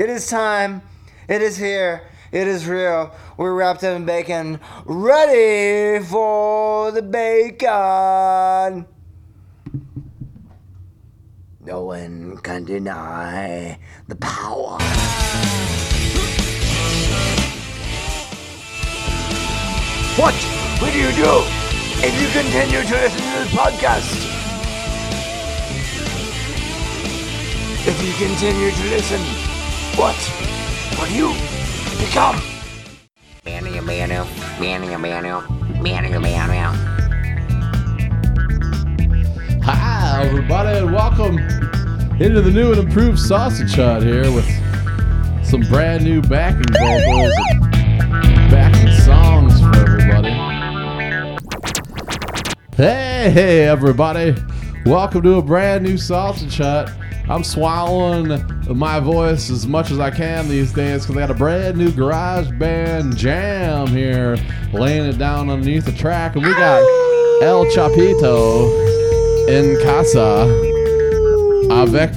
It is time. It is here. It is real. We're wrapped up in bacon, ready for the bacon. No one can deny the power. What will you do if you continue to listen to this podcast? If you continue to listen, what will you become? Meow, meow, meow, meow, meow, meow, meow. Hi, everybody, and welcome into the new and improved Sausage Hut here with some brand new backing vocals and backing songs for everybody. Hey, hey, everybody, welcome to a brand new Sausage Hut. I'm swallowing my voice as much as I can these days because I got a brand new garage band jam here, laying it down underneath the track, and we got El Chapito en casa avec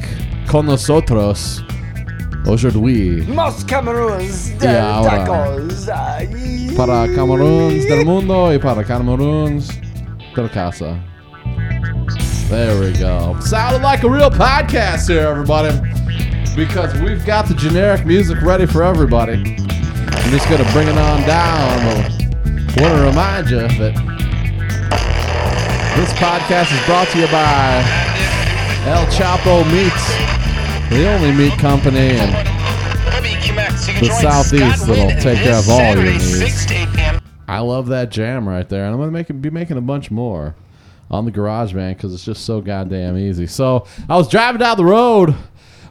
con nosotros aujourd'hui Most Cameroons del Yeah, tacos. Para Cameroons del mundo y para Cameroons del casa. There we go. Sounded like a real podcast here, everybody, because we've got the generic music ready for everybody. I'm just gonna bring it on down. I want to remind you that this podcast is brought to you by El Chapo Meats, the only meat company in the Southeast that'll take care of all your needs. 6 to 8 p.m. I love that jam right there, and I'm gonna make be making a bunch more on the garage band because it's just so goddamn easy. So I was driving down the road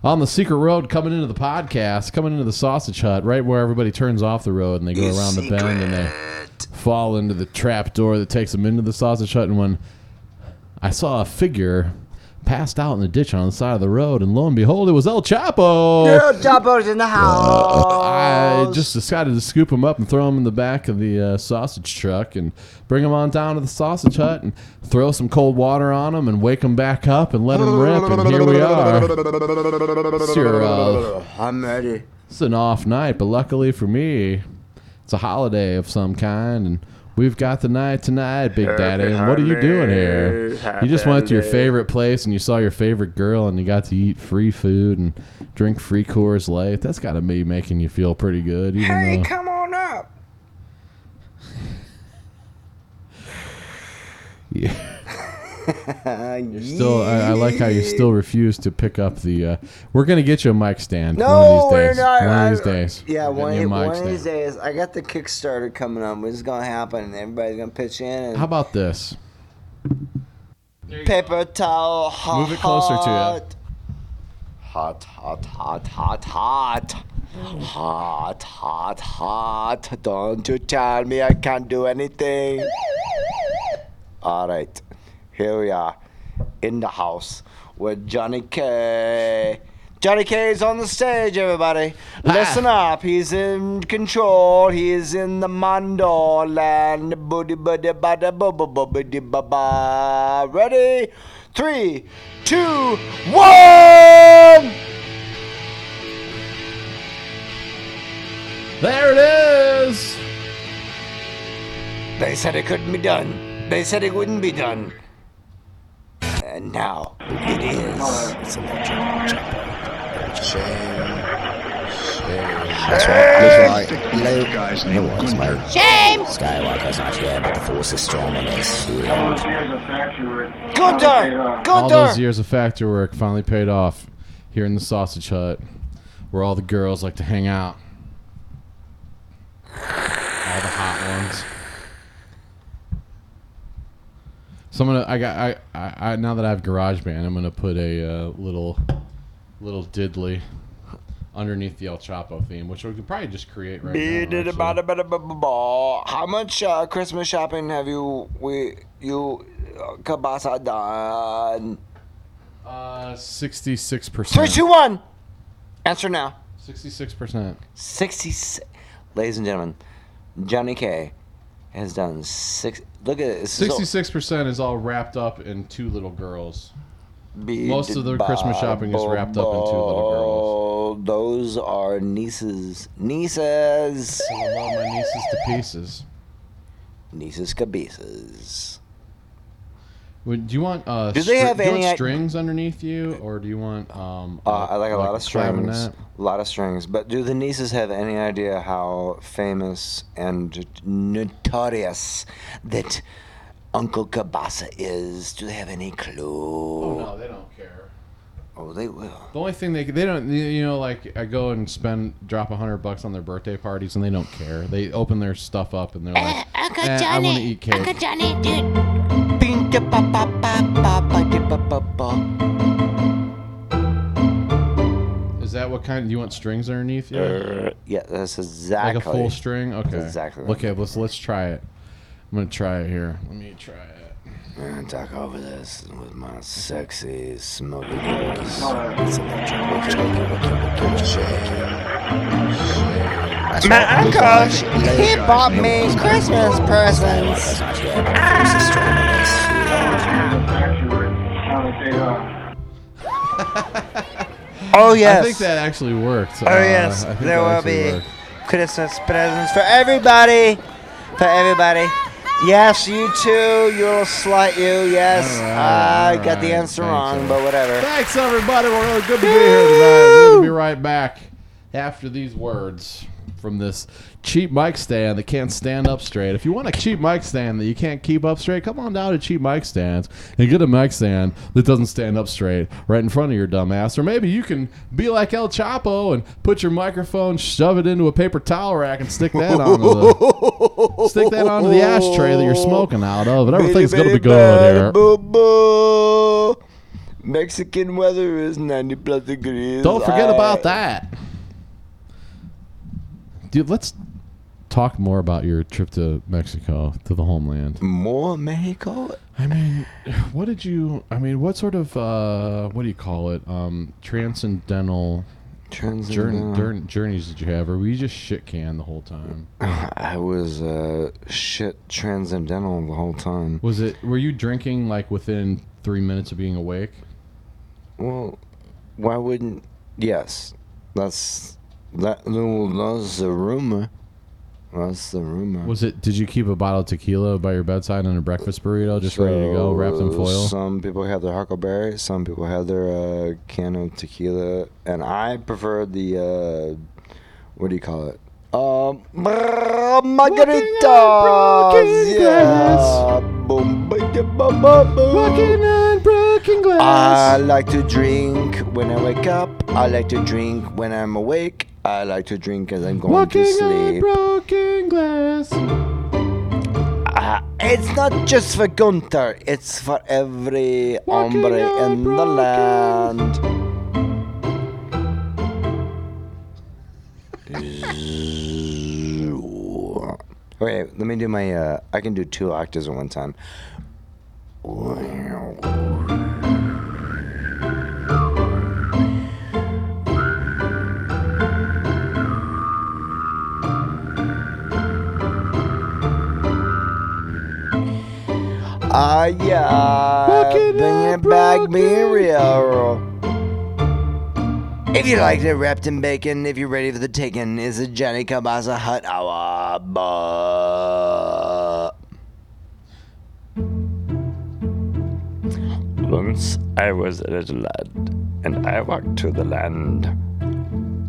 on the secret road coming into the podcast, coming into the sausage hut, right where everybody turns off the road and they go around the bend and they fall into the trap door that takes them into the sausage hut. And when I saw a figure passed out in the ditch on the side of the road, and lo and behold, it was El Chapo. Little Chapo's in the house. I just decided to scoop him up and throw him in the back of the uh, sausage truck and bring him on down to the sausage hut and throw some cold water on him and wake him back up and let him rip. And here we are. It's, your, uh, I'm ready. it's an off night, but luckily for me, it's a holiday of some kind. And we've got the night tonight, Big Daddy. And what are you doing here? You just went to your favorite place and you saw your favorite girl and you got to eat free food and drink free Coors Light. That's got to be making you feel pretty good. Even Hey, though, come on up. Yeah. You're still, I, I like how you still refuse to pick up the. Uh, we're gonna get you a mic stand No, one of these we're days. not. One of these days. Yeah, one, getting you a one mic of these days. I got the Kickstarter coming up. It's gonna happen, and everybody's gonna pitch in. And How about this? paper towel. Hot, Move it closer to you. Hot, hot, hot, hot, hot. Hot, hot, hot. Don't you tell me I can't do anything. All right, here we are in the house with Johnny K. Johnny K is on the stage, everybody. Ah. Listen up, he's in control. He's in the Mondo land. Booty buddy bada bubba bubba ba ba. Ready? Three, two, one. There it is. They said it couldn't be done. They said it wouldn't be done. And now it is. That's right, that's right. Luke, it was, mate. Shame! Skywalker's not here, but the Force is strong in his shield. Gunter! All those years of factory work finally paid off here in the sausage hut, where all the girls like to hang out. All the hot ones. So I'm gonna. I got. I. I, I now that I have GarageBand, I'm gonna put a uh, little, little diddly underneath the El Chapo theme, which we could probably just create right now. How much uh, Christmas shopping have you we you uh, kabasa done? Uh, sixty-six percent. two, one. Answer now. Sixty-six percent. Sixty. Ladies and gentlemen, Johnny K has done six. Look at. Sixty-six percent is all wrapped up in two little girls. Most of the Christmas shopping is wrapped up in two little Well, those are nieces. Nieces. I love my nieces to pieces. Nieces cabezas. Would do you want uh? Do they have do you any want i- strings underneath you, or do you want um? Uh, I like a lot of strings. clavinet? A lot of strings. But do the nieces have any idea how famous and notorious that Uncle Cabasa is? Do they have any clue? Oh no, they don't care. Oh, they will. The only thing they they don't you you know like I go and spend drop a hundred bucks on their birthday parties and they don't care. They open their stuff up and they're like, Uncle eh, I want to eat cake. Uncle Johnny, dude. Is that what kind? Do You want strings underneath you? Uh, yeah, that's exactly. like a full string? Okay. exactly right. Okay, let's let's try it. I'm gonna try it here. Let me try it. I'm gonna talk over this with my sexy, smoky voice. My uncle, he bought me Christmas presents. Oh yes. I think that actually worked. Oh uh, yes. There will be worked. Christmas presents for everybody. For everybody. Yes, you too. You little slut, you. Yes, Alright, I got the answer thanks, wrong, but whatever. Thanks, everybody. We're really good to be here tonight. We're to be right back after these words from this cheap mic stand that can't stand up straight. If you want a cheap mic stand that you can't keep up straight, come on down to cheap mic stands and get a mic stand that doesn't stand up straight right in front of your dumb ass. Or maybe you can be like El Chapo and put your microphone, shove it into a paper towel rack, and stick that onto the stick that onto the ashtray that you're smoking out of, and everything's gonna be good here. Boo, boo. Mexican weather is 90 plus degrees. Don't forget about that. Dude, let's talk more about your trip to Mexico, to the homeland. More Mexico? I mean, what did you I mean, what sort of uh what do you call it? Um transcendental journey, journey, journeys did you have or were you just shit canned the whole time? I was uh, shit transcendental the whole time. Was it were you drinking like within 3 minutes of being awake? Well, why wouldn't? Yes, that's that. No, that's the rumor. That's the rumor. Was it did you keep a bottle of tequila by your bedside and a breakfast burrito just ready to go wrapped in foil? Some people have their huckleberry. Some people have their uh, can of tequila, and I prefer the uh, what do you call it? Um, margaritas. Yeah. Boom, ba- da- ba- ba- boom. on broken glass. I like to drink when I wake up. I like to drink when I'm awake. I like to drink as I'm going to sleep. broken glass. Uh, it's not just for Gunther, it's for every Walking hombre on in the land. Okay, let me do my. Uh, I can do two octaves at one time. Ah, yeah. Walking Bring it back, be real. If you like it wrapped in bacon, if you're ready for the taking, is a Johnny Cabasa Hut Hour. But Once I was a little lad, and I walked to the land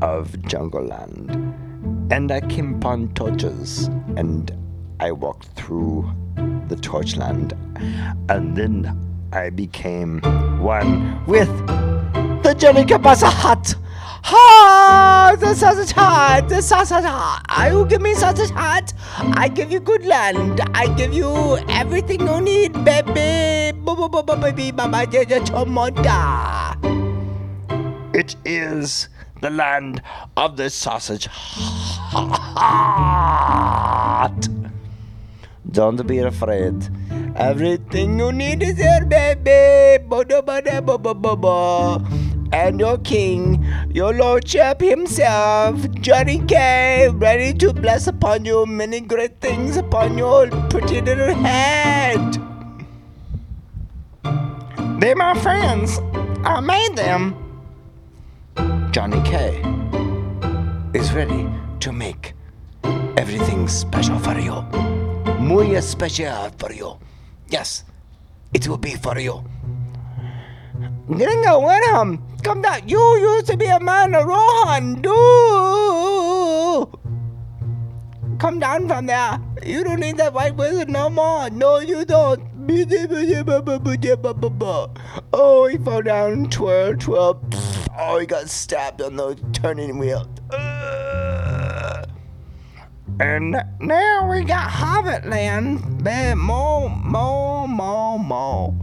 of Jungle Land, and I came upon torches, and I walked through the torchland, and then I became one with the Johnny Cabasa Hut. Ha! The sausage hut! The sausage hut! You give me sausage hut! I give you good land! I give you everything you need, baby! Baby, mama, ja- It is the land of the sausage hut! Don't be afraid. Everything you need is here, baby. And your king, your lordship himself, Johnny K, ready to bless upon you many great things upon your pretty little head. They're my friends. I made them. Johnny K is ready to make everything special for you. Muy especial for you. Yes, it will be for you. Gringo Wenham, come down. You used to be a man of Rohan. Do. Come down from there. You don't need that white wizard no more. No, you don't. Oh, he fell down, twirl, twirl. Oh, he got stabbed on the turning wheel. And now we got Hobbit Land. Man, more, more, more, more.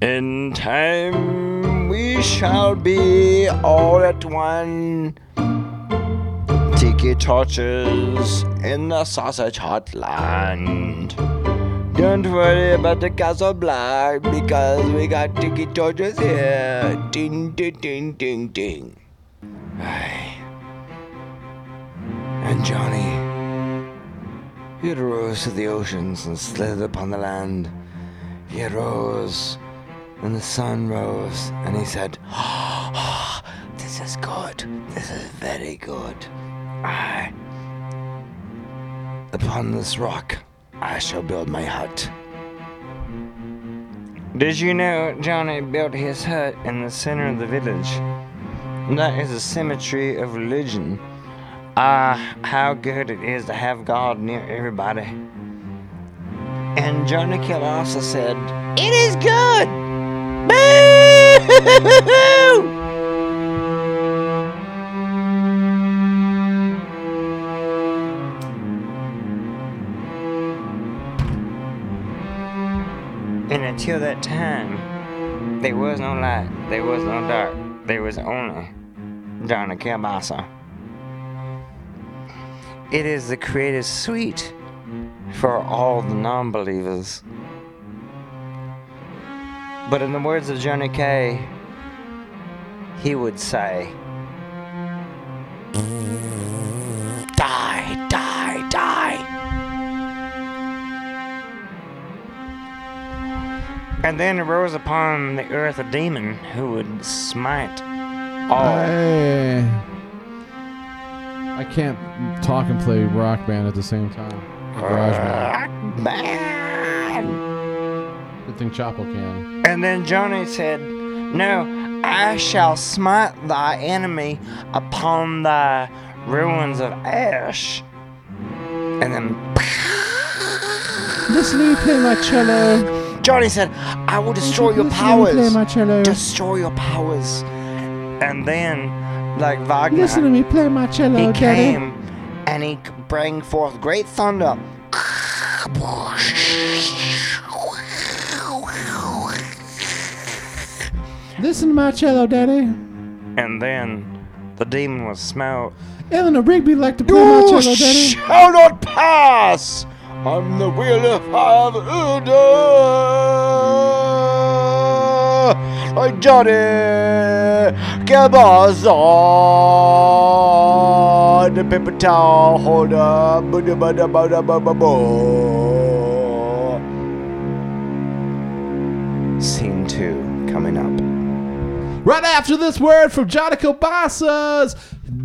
In time we shall be all at one. Tiki torches in the sausage hot land. Don't worry about the castle black because we got tiki torches here. Ding, ding, ding, ding, ding. Johnny, he had rose to the oceans and slid upon the land. He arose, and the sun rose, and he said, "Ah, This is good. This is very good. I, upon this rock, I shall build my hut. Did you know Johnny built his hut in the center of the village? That is a symmetry of religion. Ah, how good it is to have God near everybody. And Johnny Kilasa said, It is good! Boo! And until that time, there was no light, there was no dark, there was only Johnny Kielbasa. It is the creative suite for all the non believers. But in the words of Johnny Kay, he would say, Die, die, die. And then arose upon the earth a demon who would smite all. I can't talk and play rock band at the same time. Or Garage band. Man. Good thing Chapo can. And then Johnny said, No, I shall smite thy enemy upon thy ruins of ash. And then Listen to me play my cello. Johnny said, I will destroy your Listen to me play powers. my cello. Destroy your powers. And then, like Wagner, Listen to me play my cello, he Daddy. came and he bring forth great thunder. Listen to my cello, Daddy. And then the demon was smelt. Eleanor Rigby like to play my cello, Daddy. shall not pass I'm the wheel of fire like Johnny Cabazon, the paper towel holder. Bada bada bada bada bo. Scene two coming up. Right after this word from Johnny Kobasas.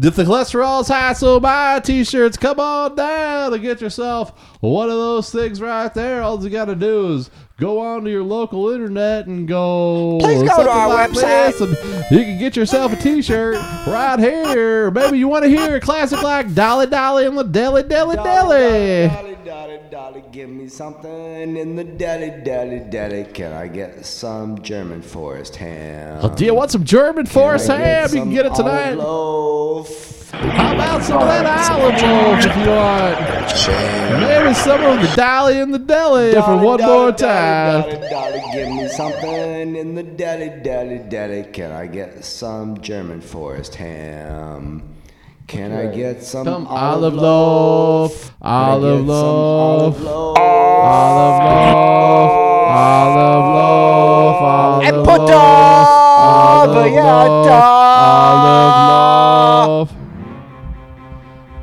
If the cholesterol's high, so buy t-shirts. Come on down and get yourself one of those things right there. All you got to do is go on to your local internet and go. Please go to our like website. and you can get yourself a t-shirt right here. Maybe you want to hear a classic like Dolly Dolly and the Deli Deli Deli. Dolly, dolly, dolly, give me something in the deli, deli, deli. Can I get some German forest ham? Oh, do you want some German forest Can ham? You can get it tonight. Loaf? How about some of that olive loaf if you want? Maybe some of the Dolly in the deli for one dolly, more dolly, time. Dolly, dolly, give me something in the deli, deli, deli. Can I get some German forest ham? Can I get some, Some olive loaf, olive loaf, olive loaf? olive loaf, olive loaf, olive And loaf, put over olive loaf, olive loaf,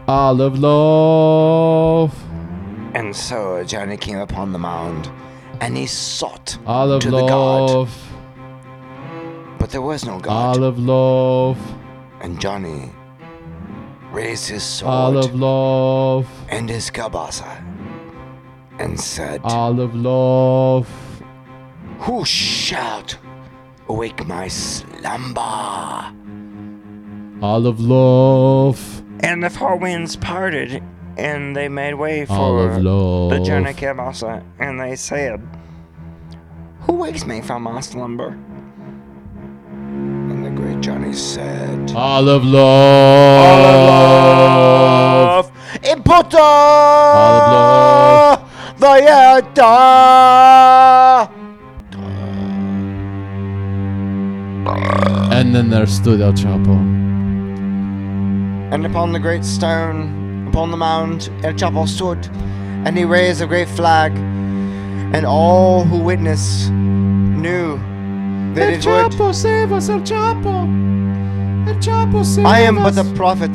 olive loaf, And so Johnny came upon the mound, and he sought olive to the god. loaf. But there was no God. Of love. and Johnny raised his sword All of love. and his kabasa and said, All of love. Who shout, awake my slumber? All of love. And the four winds parted, and they made way All for of love. the Johnny Cabasa, and they said, Who wakes me from my slumber? And the great Johnny said, All of love. Imputo! All of love. Valletta! And then there stood El Chapo. And upon the great stone, upon the mound, El Chapo stood, and he raised a great flag, and all who witnessed knew Mm. that it would. save us, El Chapo. El Chapo, save I am but a prophet.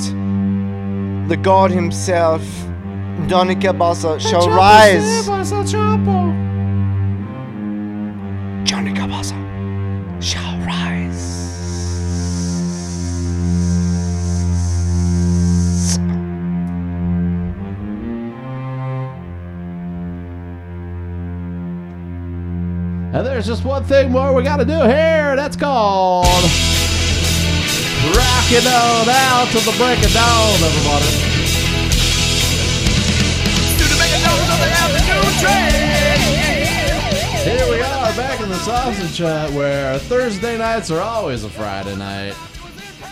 The God himself, Donny Cabasa, shall rise. us, El Chapo. And there's just one thing more we gotta do here. That's called rocking on out to the break of dawn, everybody. Here we are back in the sausage hut where Thursday nights are always a Friday night.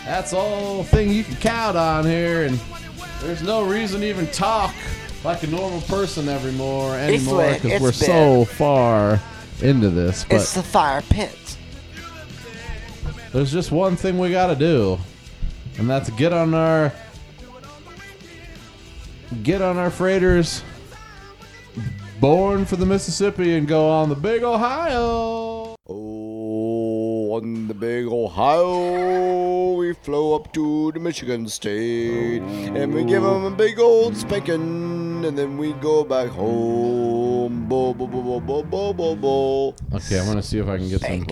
That's the whole thing you can count on here, and there's no reason to even talk like a normal person anymore anymore because we're so far into this. But It's the fire pit. there's just one thing we gotta do, and that's get on our get on our freighters, born for the Mississippi, and go on the Big Ohio. Oh, on the big Ohio, we flow up to the Michigan State, and we give 'em a big old spanking, and then we go back home. Bo bo bo bo bo bo bo bo. Okay, I'm gonna see if I can get some.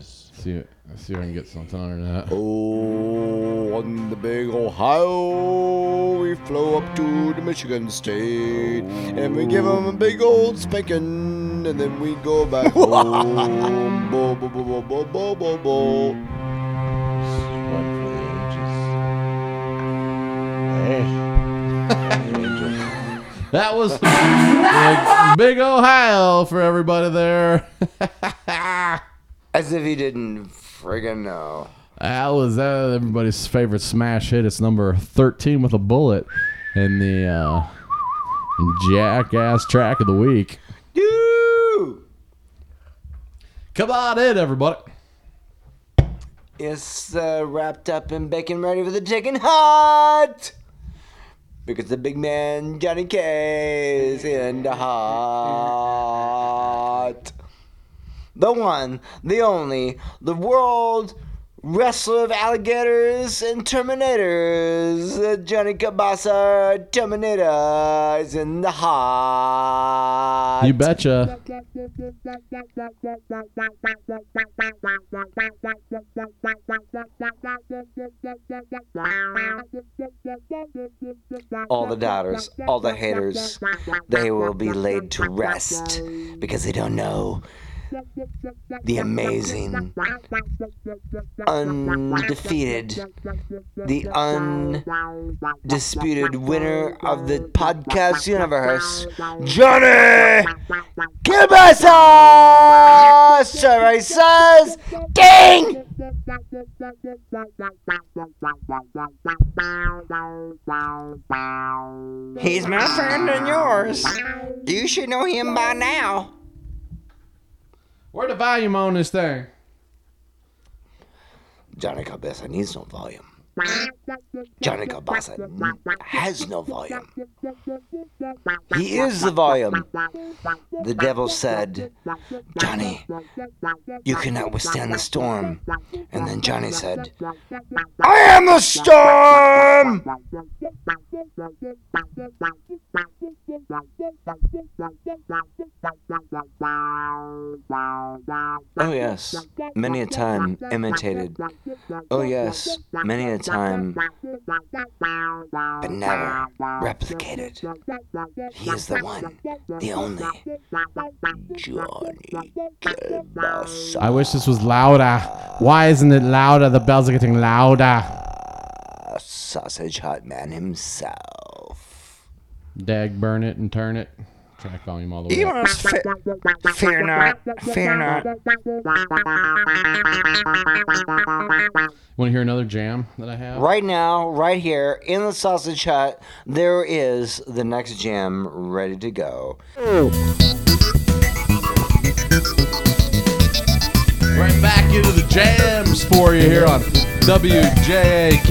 See, see if I can get something under that. Oh, on the big Ohio, we flow up to the Michigan State, and we give 'em a big old spanking, and then we go back home. Bo bo bo bo bo bo bo bo. That was like, Big Ohio for everybody there. As if he didn't friggin' know. That was uh, everybody's favorite smash hit. It's number 13 with a bullet in the uh, jackass track of the week. Dude! Come on in, everybody. It's uh, wrapped up in bacon ready for the chicken hut! Because the big man Johnny K is in the heart. The one, the only, the world wrestler of alligators and terminators, Johnny Cabasa Terminator is in the hut. You betcha. all the doubters, all the haters, they will be laid to rest because they don't know the amazing, undefeated, the undisputed winner of the podcast universe, Johnny Kibasa! Survey says, ding! He's my friend and yours. You should know him by now. Where the volume on this thing? Johnny Cabasa needs some volume. Johnny Cabasa has no volume. He is the volume. The devil said, Johnny, you cannot withstand the storm. And then Johnny said, I am the storm! Oh, yes, many a time imitated. Oh, yes, many a time, but never replicated. He is the one, the only. Johnny. I wish this was louder. Why isn't it louder? The bells are getting louder. Sausage Hut Man himself. Dag, burn it and turn it. Track volume all the way. You up. must fe- fear not, fear not. Want to hear another jam that I have? Right now, right here in the Sausage Hut, there is the next jam ready to go. Right back into the jams for you here on WJAK.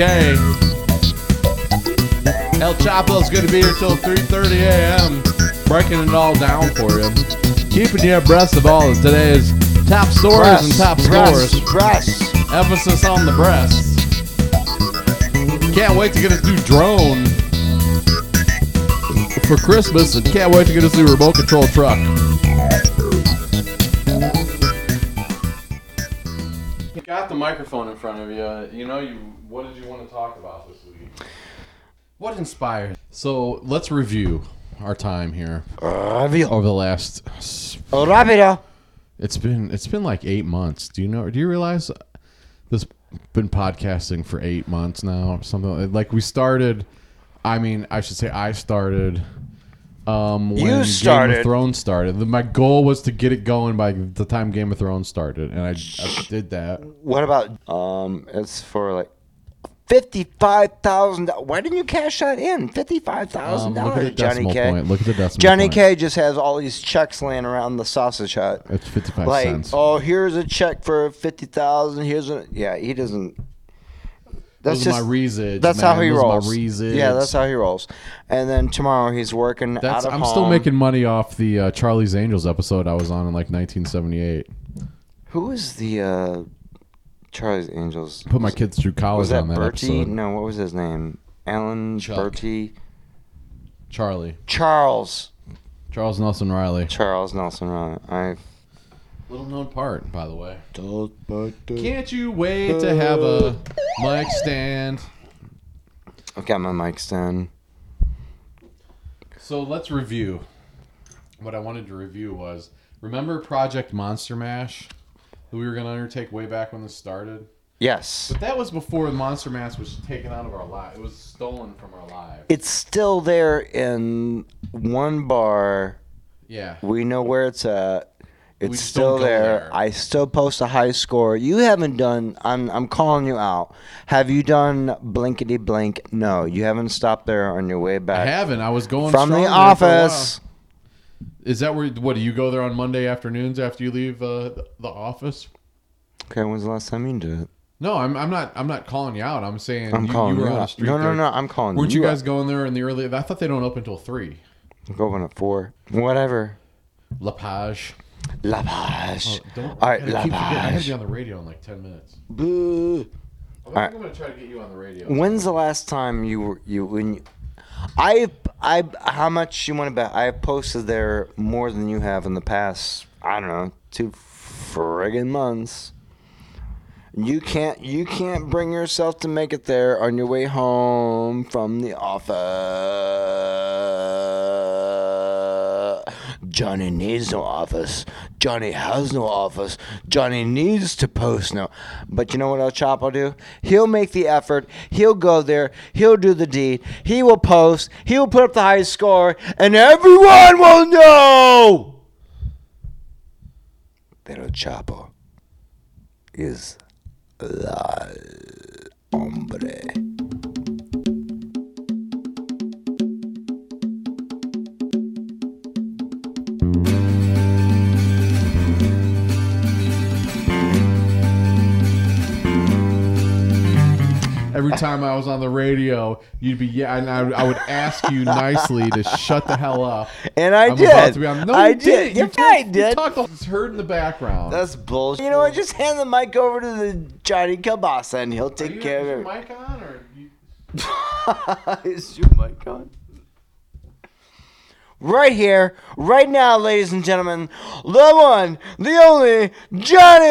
El Chapo's going to be here till 3:30 a.m. Breaking it all down for you, keeping you abreast of all of today's top stories and top scores. breast, breast. Emphasis on the breasts. Can't wait to get a new drone for Christmas, and can't wait to get a new remote control truck. You got the microphone in front of you. You know, you. What did you want to talk about this week? What inspired? So let's review our time here Rápido. over the last. s- Rápido. It's been it's been like eight months. Do you know? Do you realize this been podcasting for eight months now? or Something like we started. I mean, I should say I started. Um, when You Game started. of Thrones started. The- My goal was to get it going by the time Game of Thrones started, and I, I did that. What about um? It's for like fifty-five thousand. Why didn't you cash that in? Fifty-five thousand Um, look at the dollars, Johnny K. point. Look at the decimal Johnny point. K just has all these checks laying around the sausage hut. It's fifty-five Like, cents. oh, here's a check for fifty thousand. Here's a yeah. He doesn't. That's just my reasons. that's man. how he Those rolls. Yeah, that's how he rolls. And then tomorrow he's working That's, out of I'm still making money off the uh, Charlie's Angels episode I was on in like 1978. Who is the uh, Charlie's Angels? Put my kids through college Was that on that Bertie? episode. No, what was his name? Alan Chuck. Bertie. Charlie. Charles. Charles Nelson Reilly. Charles Nelson Reilly. I Little known part, by the way. Can't you wait to have a mic stand? I've got my mic stand. So let's review. What I wanted to review was remember Project Monster Mash that we were going to undertake way back when this started? Yes. But that was before the Monster Mash was taken out of our lives. It was stolen from our lives. It's still there in one bar. Yeah. We know where it's at. It's still there. there. I still post a high score. You haven't done. I'm. I'm calling you out. Have you done blinkety blink? No, you haven't stopped there on your way back. I haven't. I was going from the strong for a while. office. Is that where? What do you go there on Monday afternoons after you leave uh, the, the office? Okay, when's the last time you did it? No, I'm, I'm not. I'm not calling you out. I'm saying I'm you, calling you were you on out. street No, no, there. no. I'm calling Weren't you you guys out. going there in the early? I thought they don't open until three. I'm Going at four. Whatever. La Page. La Page. Oh, don't. All right, I gotta La keep. I Page. be on the radio in like ten minutes. Boo. I think right. I'm gonna try to get you on the radio. When's the last time you were you when you, I I how much you want to bet? I have posted there more than you have in the past. I don't know two friggin' months. You can't you can't bring yourself to make it there on your way home from the office. Johnny needs no office. Johnny has no office. Johnny needs to post no. But you know what El Chapo do? He'll make the effort. He'll go there. He'll do the deed. He will post. He will put up the high score, and everyone will know that El Chapo is la hombre. Every time I was on the radio, you'd be yeah, and I, I would ask you nicely to shut the hell up. And I I'm did. about to be on. No, I did. You're You right, talked- did. You talked. It's heard in the background. That's bullshit. You know what? Just hand the mic over to the Johnny Kielbasa and he'll take care of mic on or? You, it. Is your mic on? Right here, right now, ladies and gentlemen, the one, the only, Johnny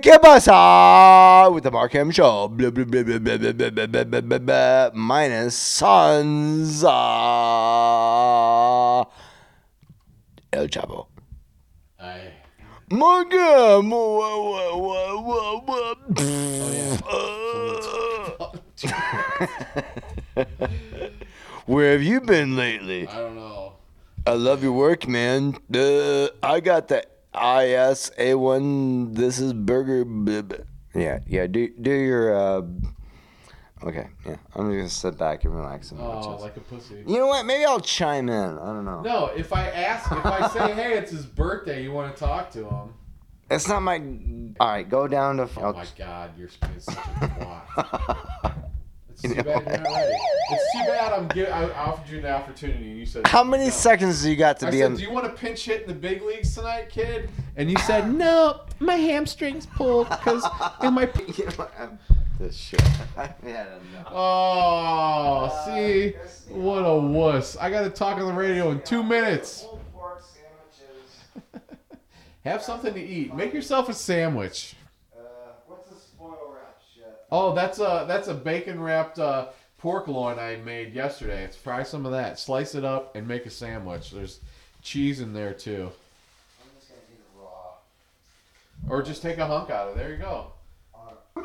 Kibasa with the Mark M Show. Blah, blah, blah, blah, blah, blah, blah, blah, blah, blah, blah, blah, minus Sons. uh, El Chapo. I, My God. wha- wha- wha- wha- wha- Where have you been lately? I don't know. I love your work, man. Uh, I got the ISA1. This is burger. Yeah, yeah. Do do your. Uh, okay, yeah. I'm just gonna sit back and relax and watch Oh, this. like a pussy. You know what? Maybe I'll chime in. I don't know. No, if I ask, if I say, hey, it's his birthday, you want to talk to him? It's not my. All right, go down to. Oh my God, you're being such a twat. It's too bad you're not ready. It's too bad I'm gi- I offered you an opportunity and you said How many no. seconds do you got to I be said, in? do you want to pinch hit in the big leagues tonight, kid? And you said, no, my hamstrings pulled because in my. this shit. I had enough. Oh, see, uh, what a wuss! I got to talk on the radio in two minutes. Have something to eat. Make yourself a sandwich. What's the spoil wrap shit? Oh, that's a that's a bacon wrapped uh, pork loin I made yesterday. It's fry some of that, slice it up, and make a sandwich. There's cheese in there too, I'm just gonna eat it raw. or just take a hunk out of. it. There you go.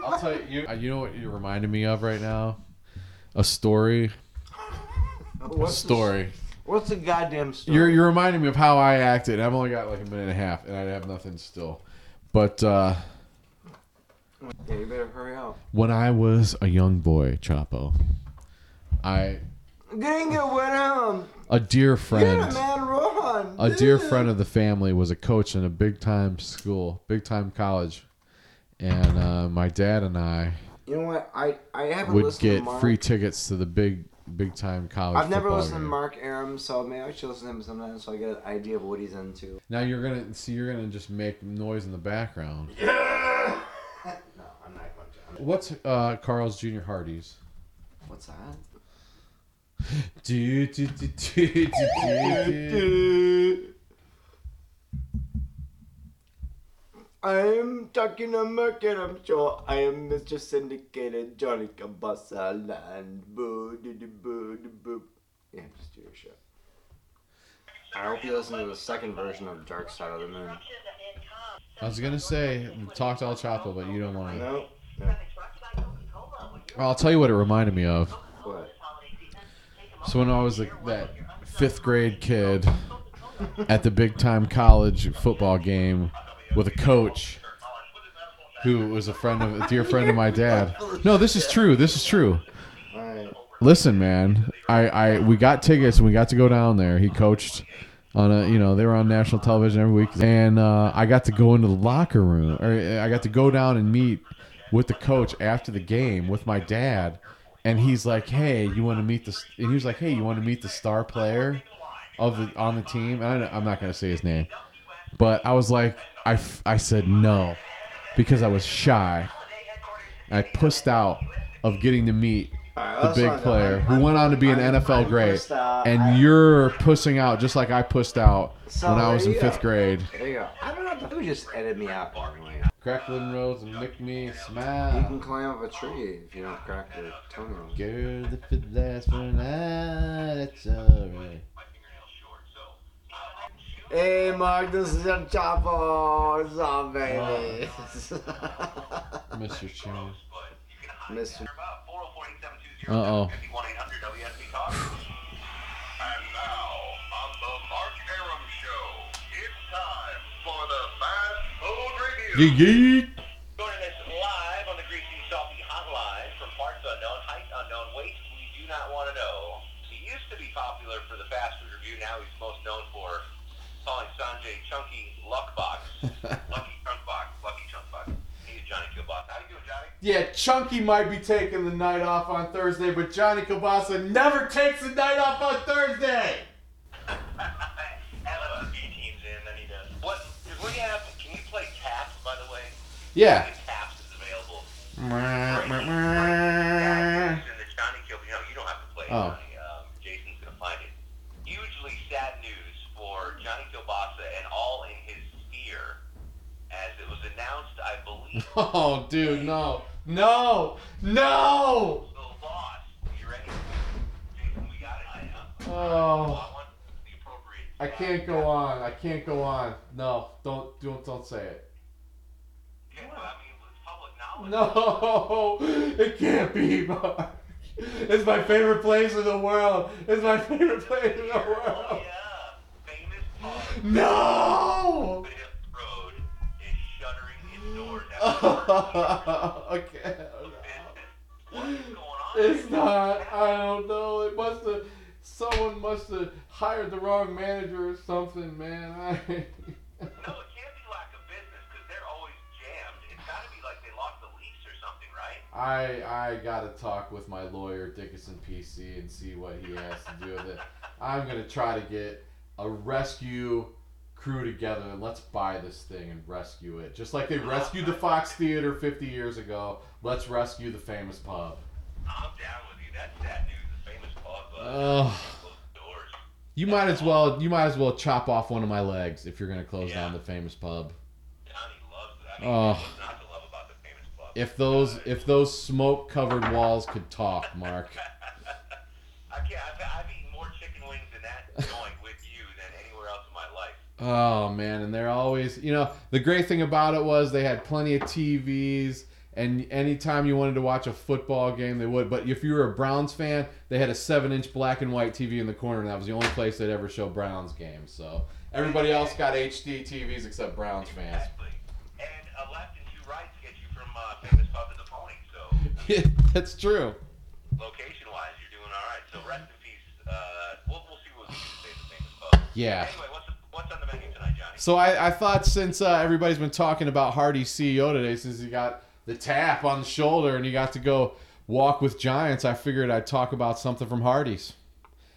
I'll tell you. You, uh, you know what you're reminding me of right now? A story. A story. The, what's the goddamn story? You're you're reminding me of how I acted. I've only got like a minute and a half, and I have nothing still. But uh, yeah, you better hurry up. when I was a young boy, Chapo, I Getting it with a dear friend. man. Run. a dear friend of the family was a coach in a big time school, big time college, and uh, my dad and I You know what? I I haven't would listened to get Mark. free tickets to the big big time college. I've never football listened to game. Mark Aram, so maybe I should listen to him sometimes so I get an idea of what he's into. Now you're gonna see. You're gonna just make noise in the background. No, I'm not going to. What's uh, Carl's Junior Hardee's? What's that? Do, do, do, do, do, do, do. I am talking to Mark and I'm sure I am Mr. Syndicated Johnny Cabasa and boo doo doo boo doo boo. Yeah, just do your shit. I hope you listen to the second version of Dark Side of the Moon. I was gonna say talk to El Chapo, but you don't want to. No. I'll tell you what it reminded me of. What? So when I was that fifth grade kid at the big time college football game with a coach who was a friend of a dear friend of my dad. No, this is true. This is true. Listen, man, I, I we got tickets and we got to go down there. He coached on a you know they were on national television every week, and uh, I got to go into the locker room, or I got to go down and meet with the coach after the game with my dad, and he's like, "Hey, you want to meet the?" And he was like, "Hey, you want to meet the star player of the on the team?" And I, I'm not gonna say his name, but I was like, I I said no because I was shy. I pushed out of getting to meet the big player who went on to be an NFL great, and you're pushing out just like I pushed out when I was in fifth grade. There you go. I don't know if you just edit me out. Cracklin' rose and lick me, smile. You can climb up a tree if you don't crack your toenails. Girl, if it lasts for a night, that's alright. Hey, Mark, this is El Chapo. What's up, baby? Mr. Chan. Mr. Uh oh. Yeet yeet. Joining us live on the Greasy Salty Hotline from parts unknown, height unknown, weight we do not want to know. He used to be popular for the fast food review. Now he's most known for calling Sanjay Chunky Luckbox. Lucky Chunk Box. Lucky Chunk Box. He's Johnny Killbox. How you doing, Johnny? Yeah, Chunky might be taking the night off on Thursday, but Johnny Kabasa never takes the night off on Thursday. Yeah. Oh. Um, Jason's going to find it. Hugely sad news for Johnny Kilbasa and all in his sphere, as it was announced, I believe. Oh, dude, no. No! No! The loss. You ready? Jason, we got it. Oh. I can't go on. I can't go on. No, don't don't don't say it. No, it can't be. Mark. It's my favorite place in the world. It's my favorite place in the Oh, world. yeah. Famous pub. No. Fifth Road is shuttering okay. It's not. I don't know. It must have. Someone must have hired the wrong manager or something, man. I, No, I I gotta talk with my lawyer Dickinson PC and see what he has to do with it. I'm gonna try to get a rescue crew together and let's buy this thing and rescue it. Just like they rescued the Fox Theater 50 years ago, let's rescue the famous pub. I'm down with you. That's sad news. The famous pub uh, Ugh. closed doors. You might as well you might as well chop off one of my legs if you're gonna close Yeah. down the famous pub. Johnny loves it. I mean, Oh. what's not to love about the famous pub? If those if those smoke covered walls could talk, Mark. I can't. I've, I've eaten more chicken wings in that joint with you than anywhere else in my life. Oh man, and they're always, you know, the great thing about it was they had plenty of TVs, and anytime you wanted to watch a football game, they would. But if you were a Browns fan, they had a seven-inch black and white TV in the corner, and that was the only place they'd ever show Browns games. So everybody else got HD TVs except Browns fans. Exactly. And a left and two rights get famous pub to the pony. So That's true. location-wise, you're doing all right. So rest in peace. Uh, we'll, we'll see what we can say to the famous pub. Yeah. Anyway, what's what's on the menu tonight, Johnny? So I, I thought since uh, everybody's been talking about Hardee's CEO today, since he got the tap on the shoulder and he got to go walk with giants, I figured I'd talk about something from Hardee's.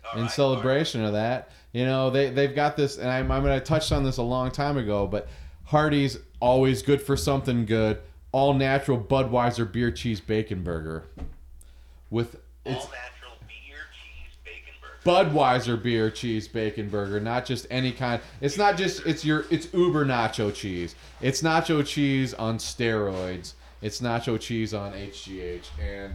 All in right, celebration of that. You know, they they've got this, and I'm, I mean, I touched on this a long time ago, but Hardee's always good for something good. All natural Budweiser beer cheese bacon burger, with All it's natural beer, cheese, bacon burger. Budweiser beer cheese bacon burger, not just any kind. It's not just it's your it's Uber nacho cheese. It's nacho cheese on steroids. It's nacho cheese on HGH. And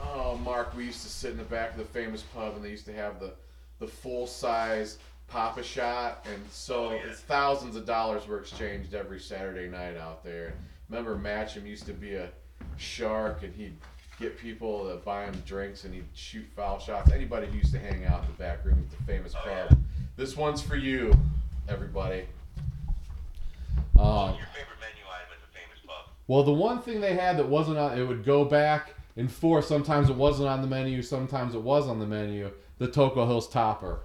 oh, Mark, we used to sit in the back of the famous pub, and they used to have the the full size Pop-A-Shot, and so oh, it's thousands of dollars were exchanged every Saturday night out there. Remember, Matcham used to be a shark, and he'd get people to buy him drinks, and he'd shoot foul shots. Anybody who used to hang out in the back room at the famous Oh, pub. yeah. This one's for you, everybody. What's Um, your favorite menu item at the famous pub? well, the one thing they had that wasn't on, it would go back and forth. Sometimes it wasn't on the menu, sometimes it was on the menu. The Toco Hills Topper.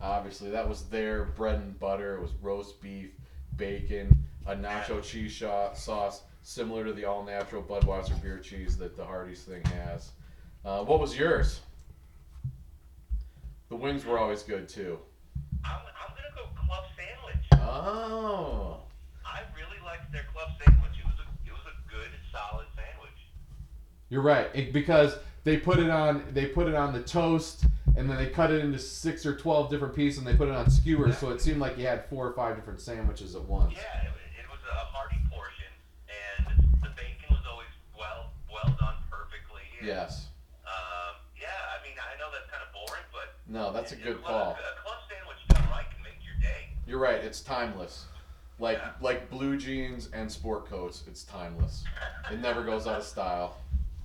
Obviously, that was their bread and butter. It was roast beef, bacon, a nacho cheese shot, sauce, similar to the all natural Budweiser beer cheese that the Hardee's thing has. Uh, what was yours? The wings were always good too. I'm, I'm gonna go club sandwich. Oh. I really liked their club sandwich. It was a it was a good solid sandwich. You're right, it, because they put it on they put it on the toast, and then they cut it into six or twelve different pieces, and they put it on skewers, so it seemed like you had four or five different sandwiches at once. Yeah, it, it was a hearty portion, and the bacon was always well well done perfectly. And, Yes. Um, yeah, I mean I know that's kind of boring, but No, that's a good call. A club sandwich done right can make your day. You're right. It's timeless. Like Yeah. like blue jeans and sport coats. It's timeless. It never goes out of style.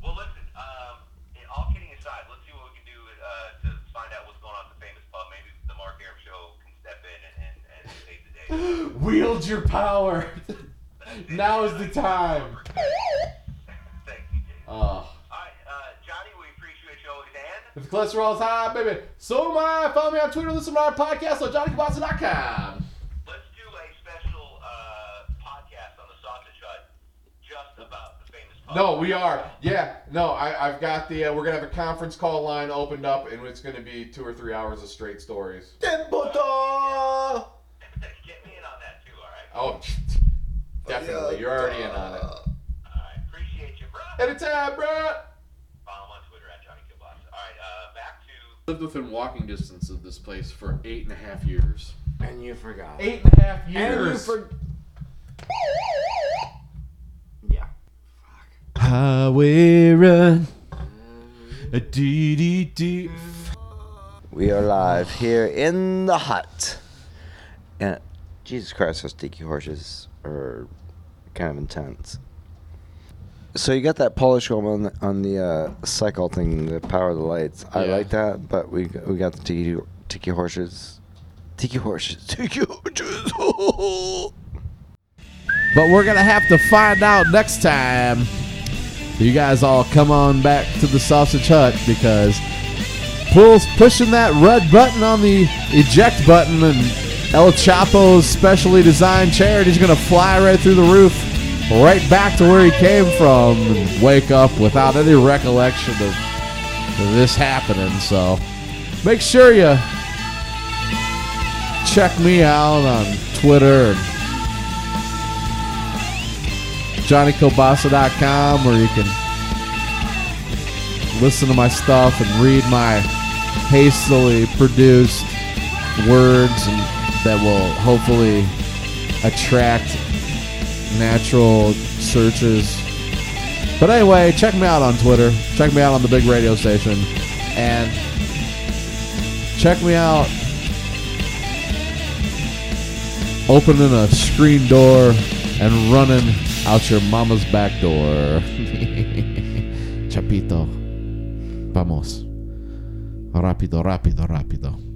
Well, listen. Um, all kidding aside, let's see what we can do uh, to find out what's going on Wield your power. now is the time. Thank you, Jason. Uh, All right, uh, Johnny, we appreciate you always, and if the cholesterol is high, baby, so am I. Follow me on Twitter. Listen to our podcast on JohnnyKabasa.com. let's do a special uh, podcast on the Sausage Hut just about the famous pub. No, we are. Yeah, no, I, I've got the. Uh, we're gonna have a conference call line opened up, and it's gonna be two or three hours of straight stories. Tempoto! Oh, definitely. You're already in on it. All right, appreciate you, bro. Anytime, bro. Follow him on Twitter at Johnny Kilbox. All right, uh, back to Lived within walking distance of this place for eight and a half years. And you forgot. Eight and a half And you years. for- Yeah. highway run. A dee dee dee. We are live here in the hut. And Jesus Christ, those tiki horses are kind of intense. So you got that Polish woman on the, on the uh, cycle thing, the power of the lights. I Yeah. like that, but we we got the tiki tiki horses, tiki horses, tiki horses. But we're gonna have to find out next time. You guys all come on back to the sausage hut because pulls pushing that red button on the eject button and El Choppo's specially designed chair and he's gonna fly right through the roof, right back to where he came from and wake up without any recollection of this happening. So make sure you check me out on Twitter and JohnnyKobasa.com where you can listen to my stuff and read my hastily produced words and that will hopefully attract natural searches. But anyway, check me out on Twitter. Check me out on the big radio station. And check me out opening a screen door and running out your mama's back door. Chapito. Vamos. Rápido, rápido, rápido.